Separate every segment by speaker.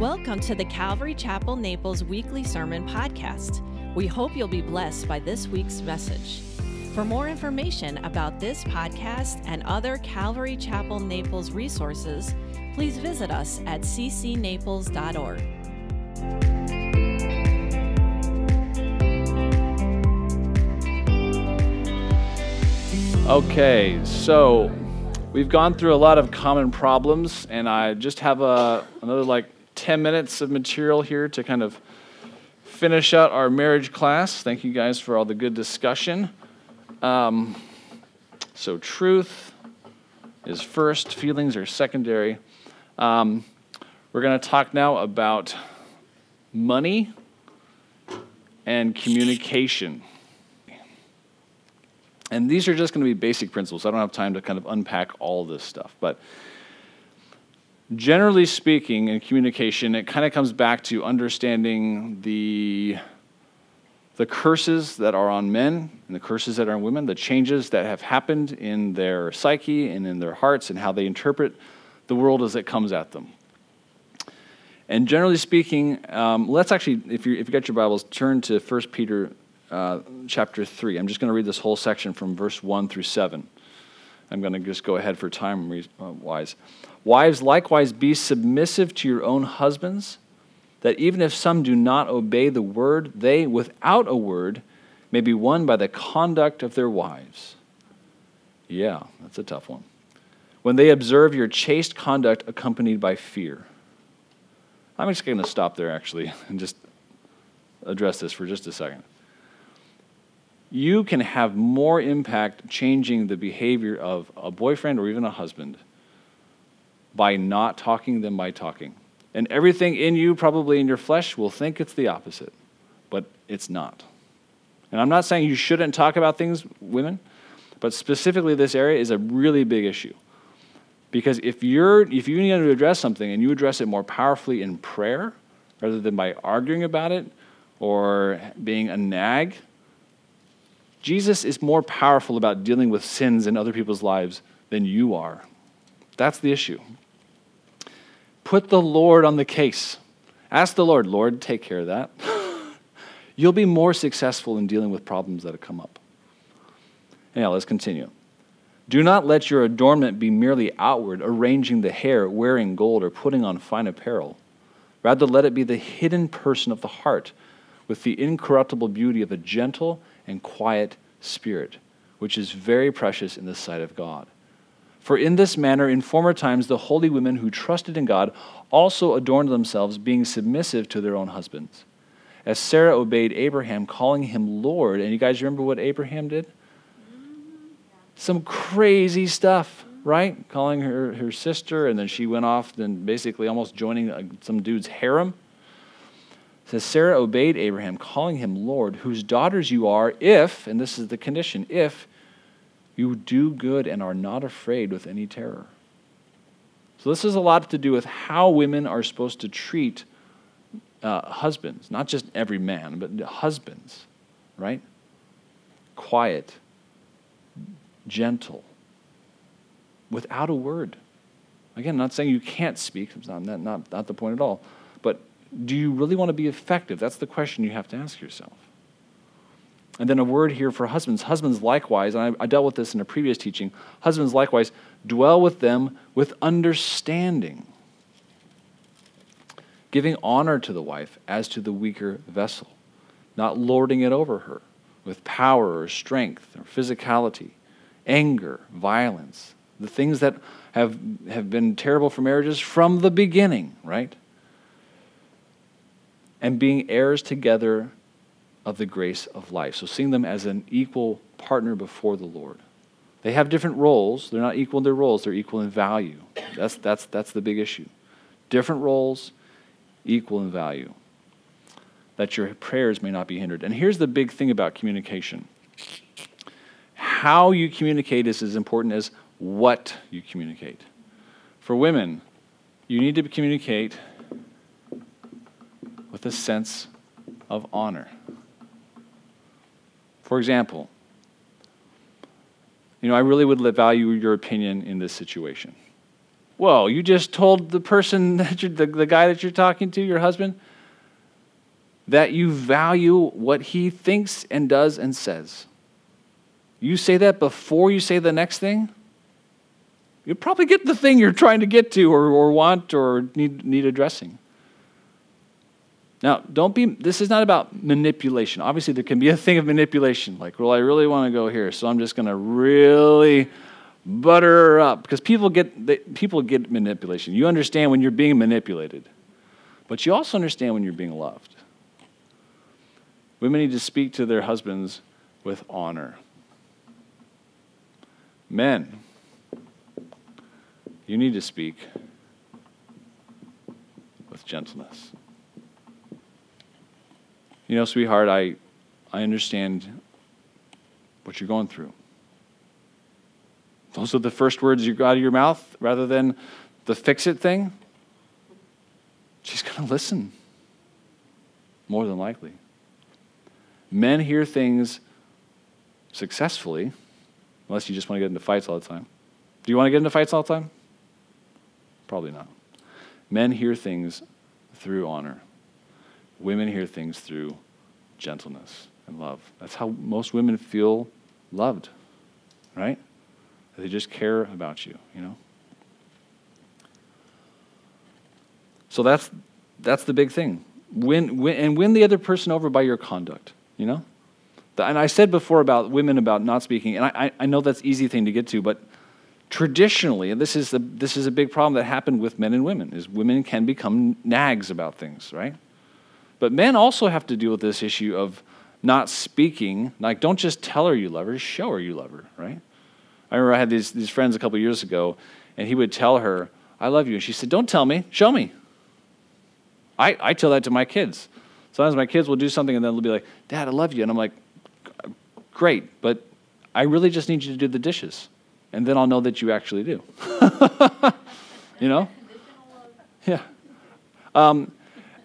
Speaker 1: Welcome to the Calvary Chapel Naples weekly sermon podcast. We hope you'll be blessed by this week's message. For more information about this podcast and other Calvary Chapel Naples resources, please visit us at ccnaples.org.
Speaker 2: Okay, so we've gone through a lot of common problems, and I just have a, another like 10 minutes of material here to kind of finish out our marriage class. Thank you guys for all the good discussion. Um, so, truth is first, feelings are secondary. Um, we're going to talk now about money and communication. And these are just going to be basic principles. I don't have time to kind of unpack all this stuff. But generally speaking, in communication, it kind of comes back to understanding the, the curses that are on men and the curses that are on women, the changes that have happened in their psyche and in their hearts, and how they interpret the world as it comes at them. And generally speaking, um, let's actually, if you if you got your Bibles, turn to 1 Peter uh, chapter 3. I'm just going to read this whole section from verse 1 through 7. I'm going to just go ahead for time uh, wise. Wives, likewise, be submissive to your own husbands, that even if some do not obey the word, they, without a word, may be won by the conduct of their wives. Yeah, that's a tough one. When they observe your chaste conduct accompanied by fear. I'm just going to stop there, actually, and just address this for just a second you can have more impact changing the behavior of a boyfriend or even a husband by not talking than by talking. And everything in you, probably in your flesh, will think it's the opposite, but it's not. And I'm not saying you shouldn't talk about things, women, but specifically this area is a really big issue. Because if you're if you need to address something and you address it more powerfully in prayer rather than by arguing about it or being a nag, Jesus is more powerful about dealing with sins in other people's lives than you are. That's the issue. Put the Lord on the case. Ask the Lord, Lord, take care of that. You'll be more successful in dealing with problems that have come up. Now, let's continue. Do not let your adornment be merely outward, arranging the hair, wearing gold, or putting on fine apparel. Rather, let it be the hidden person of the heart, with the incorruptible beauty of a gentle and quiet spirit, which is very precious in the sight of God. For in this manner, in former times, the holy women who trusted in God also adorned themselves, being submissive to their own husbands. As Sarah obeyed Abraham, calling him Lord. And you guys remember what Abraham did? Some crazy stuff, right? Calling her her sister, and then she went off, then basically almost joining uh, some dude's harem says Sarah obeyed Abraham, calling him Lord, whose daughters you are, if, and this is the condition, if you do good and are not afraid with any terror. So this has a lot to do with how women are supposed to treat uh, husbands, not just every man, but husbands, right? Quiet, gentle, without a word. Again, not saying you can't speak, it's not, not, not the point at all, but do you really want to be effective? That's the question you have to ask yourself. And then a word here for husbands. Husbands likewise, and I, I, dealt with this in a previous teaching, husbands likewise, dwell with them with understanding, giving honor to the wife as to the weaker vessel, not lording it over her with power or strength or physicality, anger, violence, the things that have, have been terrible for marriages from the beginning, right? and being heirs together of the grace of life. So seeing them as an equal partner before the Lord. They have different roles. They're not equal in their roles, they're equal in value. That's, that's, that's the big issue. Different roles, equal in value. That your prayers may not be hindered. And here's the big thing about communication how you communicate is as important as what you communicate. For women, you need to communicate with a sense of honor. For example, you know, I really would value your opinion in this situation. Whoa, you just told the person, that you're, the, the guy that you're talking to, your husband, that you value what he thinks and does and says. You say that before you say the next thing, you'll probably get the thing you're trying to get to or, or want or need, need addressing. Now, don't be, this is not about manipulation. Obviously, there can be a thing of manipulation, like, well, I really want to go here, so I'm just going to really butter her up. Because people get, they, people get manipulation. You understand when you're being manipulated, but you also understand when you're being loved. Women need to speak to their husbands with honor. Men, you need to speak with gentleness. You know, sweetheart, I, I understand what you're going through. Those are the first words you got out of your mouth rather than the fix it thing. She's going to listen, more than likely. Men hear things successfully, unless you just want to get into fights all the time. Do you want to get into fights all the time? Probably not. Men hear things through honor. Women hear things through gentleness and love. That's how most women feel loved, right? They just care about you, you know? So that's that's the big thing. Win, win and win the other person over by your conduct, you know? And I said before about women about not speaking, and I, I know that's easy thing to get to, but traditionally, and this is, the, this is a big problem that happened with men and women, is women can become nags about things, right? But men also have to deal with this issue of not speaking. Like, don't just tell her you love her, show her you love her, right? I remember I had these, these friends a couple years ago, and he would tell her, I love you. And she said, Don't tell me, show me. I, I tell that to my kids. Sometimes my kids will do something and then they'll be like, Dad, I love you. And I'm like, Great, but I really just need you to do the dishes. And then I'll know that you actually do. you know? Yeah. Um,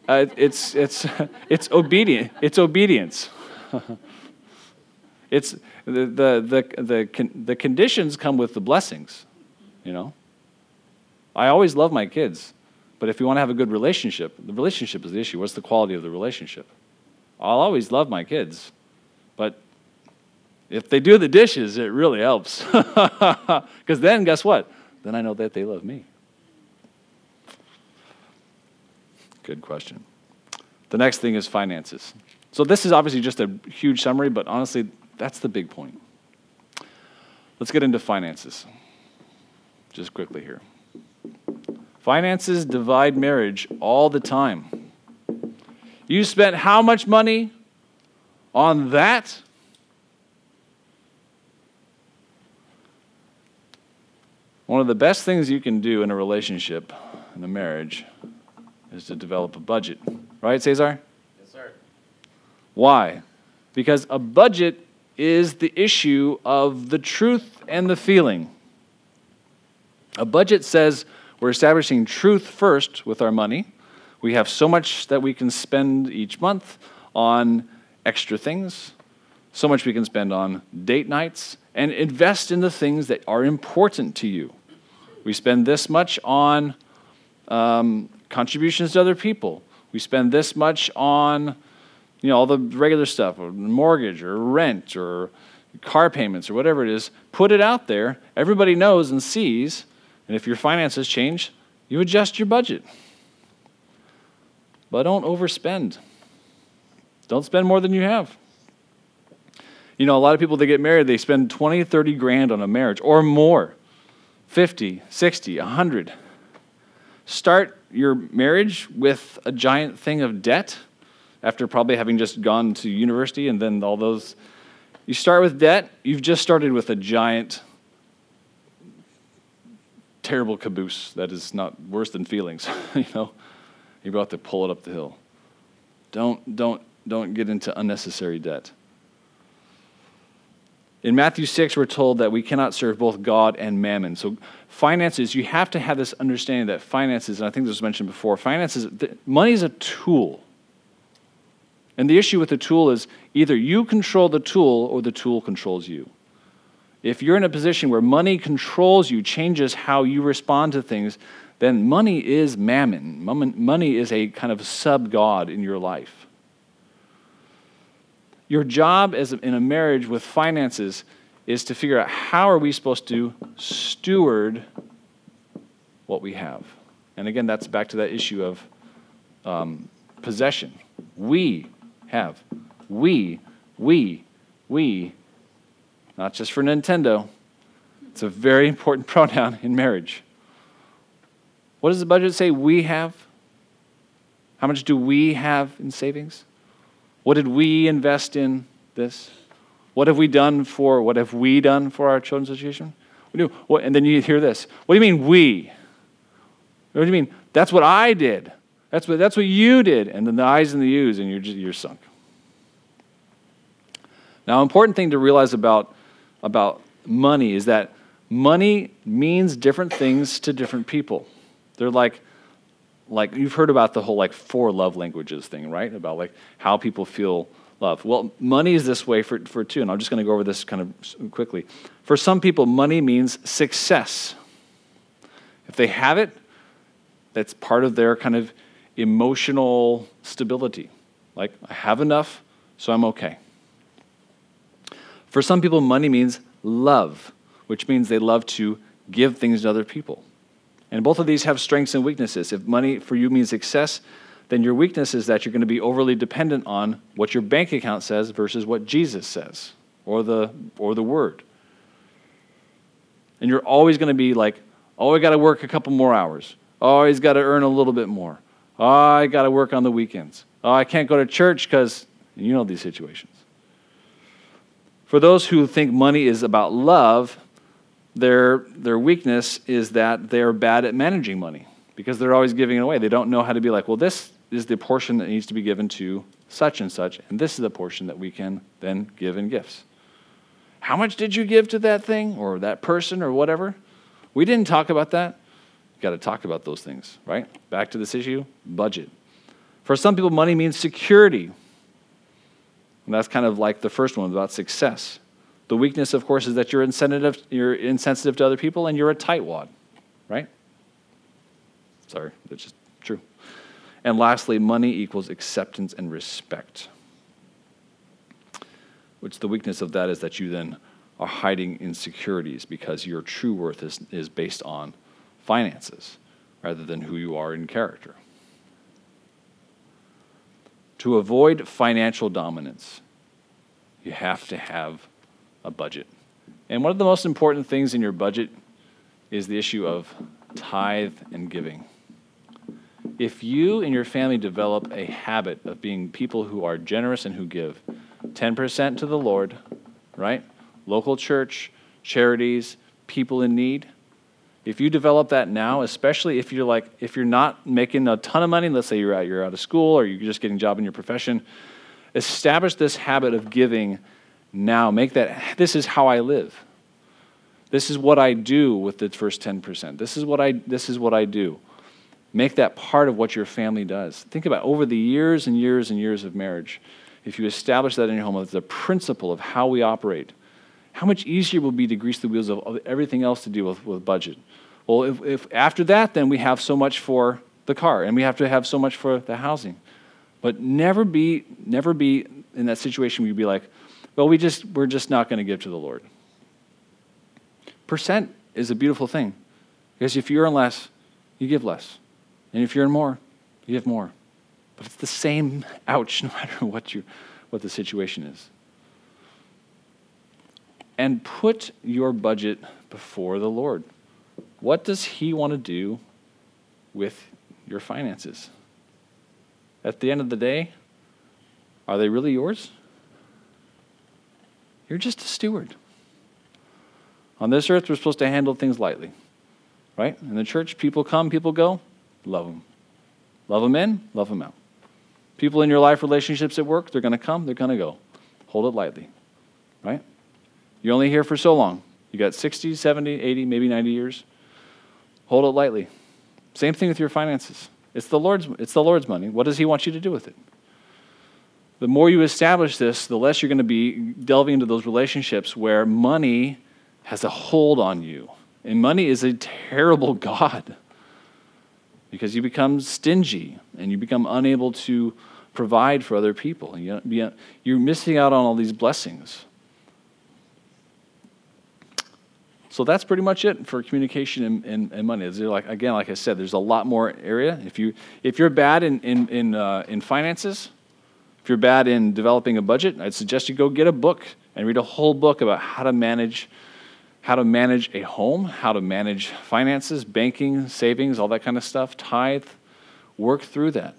Speaker 2: uh, it's, it's, it's obedient. It's obedience. it's the, the, the, the, the conditions come with the blessings, you know? I always love my kids, but if you want to have a good relationship, the relationship is the issue. What's the quality of the relationship? I'll always love my kids, but if they do the dishes, it really helps. Because then, guess what? Then I know that they love me. Good question. The next thing is finances. So, this is obviously just a huge summary, but honestly, that's the big point. Let's get into finances. Just quickly here. Finances divide marriage all the time. You spent how much money on that? One of the best things you can do in a relationship, in a marriage, is to develop a budget. Right, Cesar?
Speaker 3: Yes, sir.
Speaker 2: Why? Because a budget is the issue of the truth and the feeling. A budget says we're establishing truth first with our money. We have so much that we can spend each month on extra things, so much we can spend on date nights, and invest in the things that are important to you. We spend this much on um, contributions to other people. We spend this much on, you know, all the regular stuff, or mortgage or rent or car payments or whatever it is. Put it out there. Everybody knows and sees. And if your finances change, you adjust your budget. But don't overspend. Don't spend more than you have. You know, a lot of people, they get married, they spend 20, 30 grand on a marriage or more 50, 60, 100. Start your marriage with a giant thing of debt after probably having just gone to university and then all those. You start with debt, you've just started with a giant, terrible caboose that is not worse than feelings, you know? You're about to pull it up the hill. Don't, don't, don't get into unnecessary debt. In Matthew 6, we're told that we cannot serve both God and mammon. So, finances, you have to have this understanding that finances, and I think this was mentioned before, finances, money is a tool. And the issue with the tool is either you control the tool or the tool controls you. if you're in a position where money controls you, changes how you respond to things, then money is mammon. Money is a kind of sub God in your life. Your job as in a marriage with finances is to figure out how are we supposed to steward what we have. And again, that's back to that issue of um, possession. We have. We, we, we, not just for Nintendo. It's a very important pronoun in marriage. What does the budget say we have? How much do we have in savings? What did we invest in this? What have we done for what have we done for our children's education? Do. What, and then you hear this. What do you mean we? What do you mean? That's what I did. That's what, that's what you did. And then the I's and the U's, and you're, just, you're sunk. Now, important thing to realize about, about money is that money means different things to different people. They're like, like you've heard about the whole like four love languages thing, right? About like how people feel love. Well, money is this way for, for two, and I'm just going to go over this kind of quickly. For some people, money means success. If they have it, that's part of their kind of emotional stability. Like, I have enough, so I'm okay. For some people, money means love, which means they love to give things to other people. And both of these have strengths and weaknesses. If money for you means success, then your weakness is that you're going to be overly dependent on what your bank account says versus what Jesus says or the, or the Word. And you're always going to be like, oh, I got to work a couple more hours. Oh, he's got to earn a little bit more. Oh, I got to work on the weekends. Oh, I can't go to church because you know these situations. For those who think money is about love, their, their weakness is that they're bad at managing money because they're always giving it away. They don't know how to be like, well, this is the portion that needs to be given to such and such, and this is the portion that we can then give in gifts. How much did you give to that thing or that person or whatever? We didn't talk about that. You've got to talk about those things, right? Back to this issue budget. For some people, money means security. And that's kind of like the first one about success. The weakness, of course, is that you're insensitive, you're insensitive to other people and you're a tightwad, right? Sorry, that's just true. And lastly, money equals acceptance and respect. Which the weakness of that is that you then are hiding insecurities because your true worth is, is based on finances rather than who you are in character. To avoid financial dominance, you have to have a budget. And one of the most important things in your budget is the issue of tithe and giving. If you and your family develop a habit of being people who are generous and who give 10% to the Lord, right? Local church, charities, people in need. If you develop that now, especially if you're like if you're not making a ton of money, let's say you're out you're out of school or you're just getting a job in your profession, establish this habit of giving now. Make that, this is how I live. This is what I do with the first 10%. This is what I, this is what I do. Make that part of what your family does. Think about over the years and years and years of marriage, if you establish that in your home as a principle of how we operate, how much easier it will be to grease the wheels of, of everything else to deal with, with budget. Well, if, if after that, then we have so much for the car and we have to have so much for the housing. But never be, never be in that situation where you'd be like, well, we just, we're just not going to give to the Lord. Percent is a beautiful thing because if you earn less, you give less. And if you earn more, you give more. But it's the same ouch no matter what, you, what the situation is. And put your budget before the Lord. What does He want to do with your finances? At the end of the day, are they really yours? You're just a steward. On this earth, we're supposed to handle things lightly, right? In the church, people come, people go. Love them. Love them in, love them out. People in your life, relationships at work, they're going to come, they're going to go. Hold it lightly, right? You're only here for so long. You got 60, 70, 80, maybe 90 years. Hold it lightly. Same thing with your finances. It's the Lord's, it's the Lord's money. What does He want you to do with it? The more you establish this, the less you're going to be delving into those relationships where money has a hold on you. And money is a terrible God because you become stingy and you become unable to provide for other people. You're missing out on all these blessings. So that's pretty much it for communication and, and, and money. Like, again, like I said, there's a lot more area. If, you, if you're bad in, in, in, uh, in finances, if you're bad in developing a budget, I'd suggest you go get a book and read a whole book about how to manage how to manage a home, how to manage finances, banking, savings, all that kind of stuff, tithe, work through that.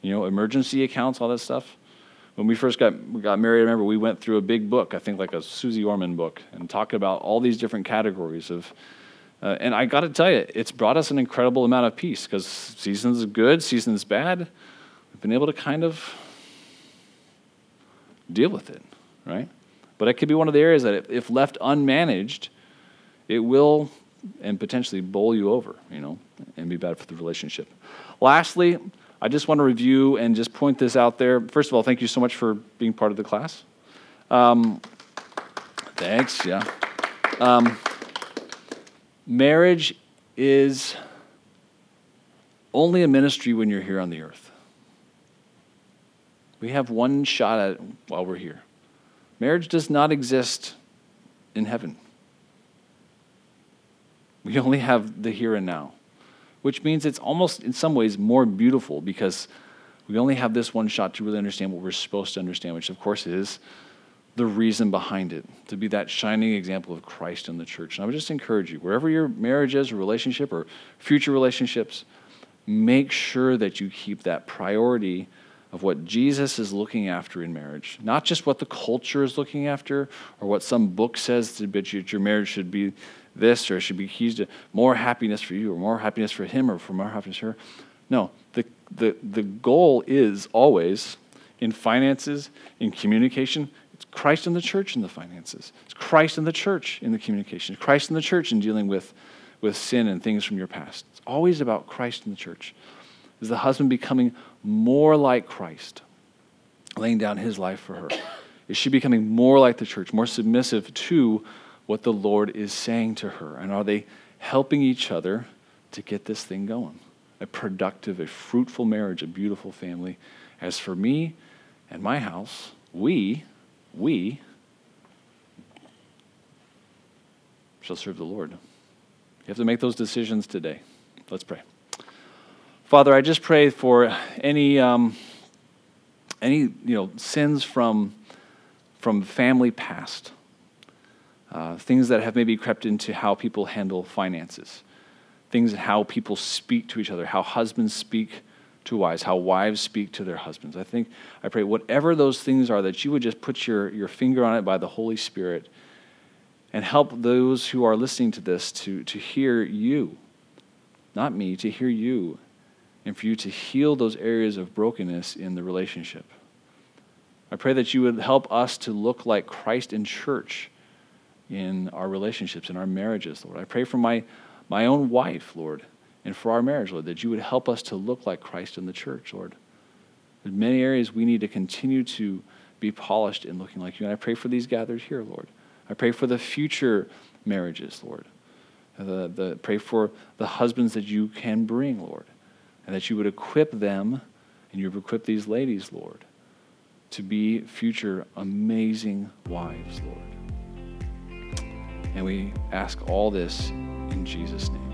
Speaker 2: You know, emergency accounts, all that stuff. When we first got, got married, I remember we went through a big book, I think like a Susie Orman book, and talked about all these different categories of. Uh, and I got to tell you, it's brought us an incredible amount of peace because seasons good, seasons bad. We've been able to kind of deal with it, right? But it could be one of the areas that, if left unmanaged, it will and potentially bowl you over, you know, and be bad for the relationship. Lastly, I just want to review and just point this out there. First of all, thank you so much for being part of the class. Um, thanks, yeah. Um, marriage is only a ministry when you're here on the earth. We have one shot at it while we're here. Marriage does not exist in heaven. We only have the here and now, which means it's almost, in some ways, more beautiful because we only have this one shot to really understand what we're supposed to understand, which, of course, is the reason behind it, to be that shining example of Christ in the church. And I would just encourage you, wherever your marriage is, or relationship, or future relationships, make sure that you keep that priority of what Jesus is looking after in marriage, not just what the culture is looking after or what some book says that your marriage should be this or it should be keys to more happiness for you or more happiness for him or for more happiness for her. No, the, the, the goal is always in finances, in communication, it's Christ in the church in the finances. It's Christ in the church in the communication. It's Christ in the church in dealing with, with sin and things from your past. It's always about Christ in the church. Is the husband becoming more like Christ, laying down his life for her? Is she becoming more like the church, more submissive to what the Lord is saying to her? And are they helping each other to get this thing going? A productive, a fruitful marriage, a beautiful family. As for me and my house, we, we shall serve the Lord. You have to make those decisions today. Let's pray. Father, I just pray for any, um, any you know, sins from, from family past uh, things that have maybe crept into how people handle finances, things how people speak to each other, how husbands speak to wives, how wives speak to their husbands. I think, I pray, whatever those things are, that you would just put your, your finger on it by the Holy Spirit and help those who are listening to this to, to hear you, not me, to hear you, and for you to heal those areas of brokenness in the relationship. I pray that you would help us to look like Christ in church in our relationships, in our marriages, Lord. I pray for my, my own wife, Lord, and for our marriage, Lord, that you would help us to look like Christ in the church, Lord. In many areas, we need to continue to be polished in looking like you. And I pray for these gathered here, Lord. I pray for the future marriages, Lord. The, the, pray for the husbands that you can bring, Lord, and that you would equip them, and you have equipped these ladies, Lord, to be future amazing wives, Lord. And we ask all this in Jesus' name.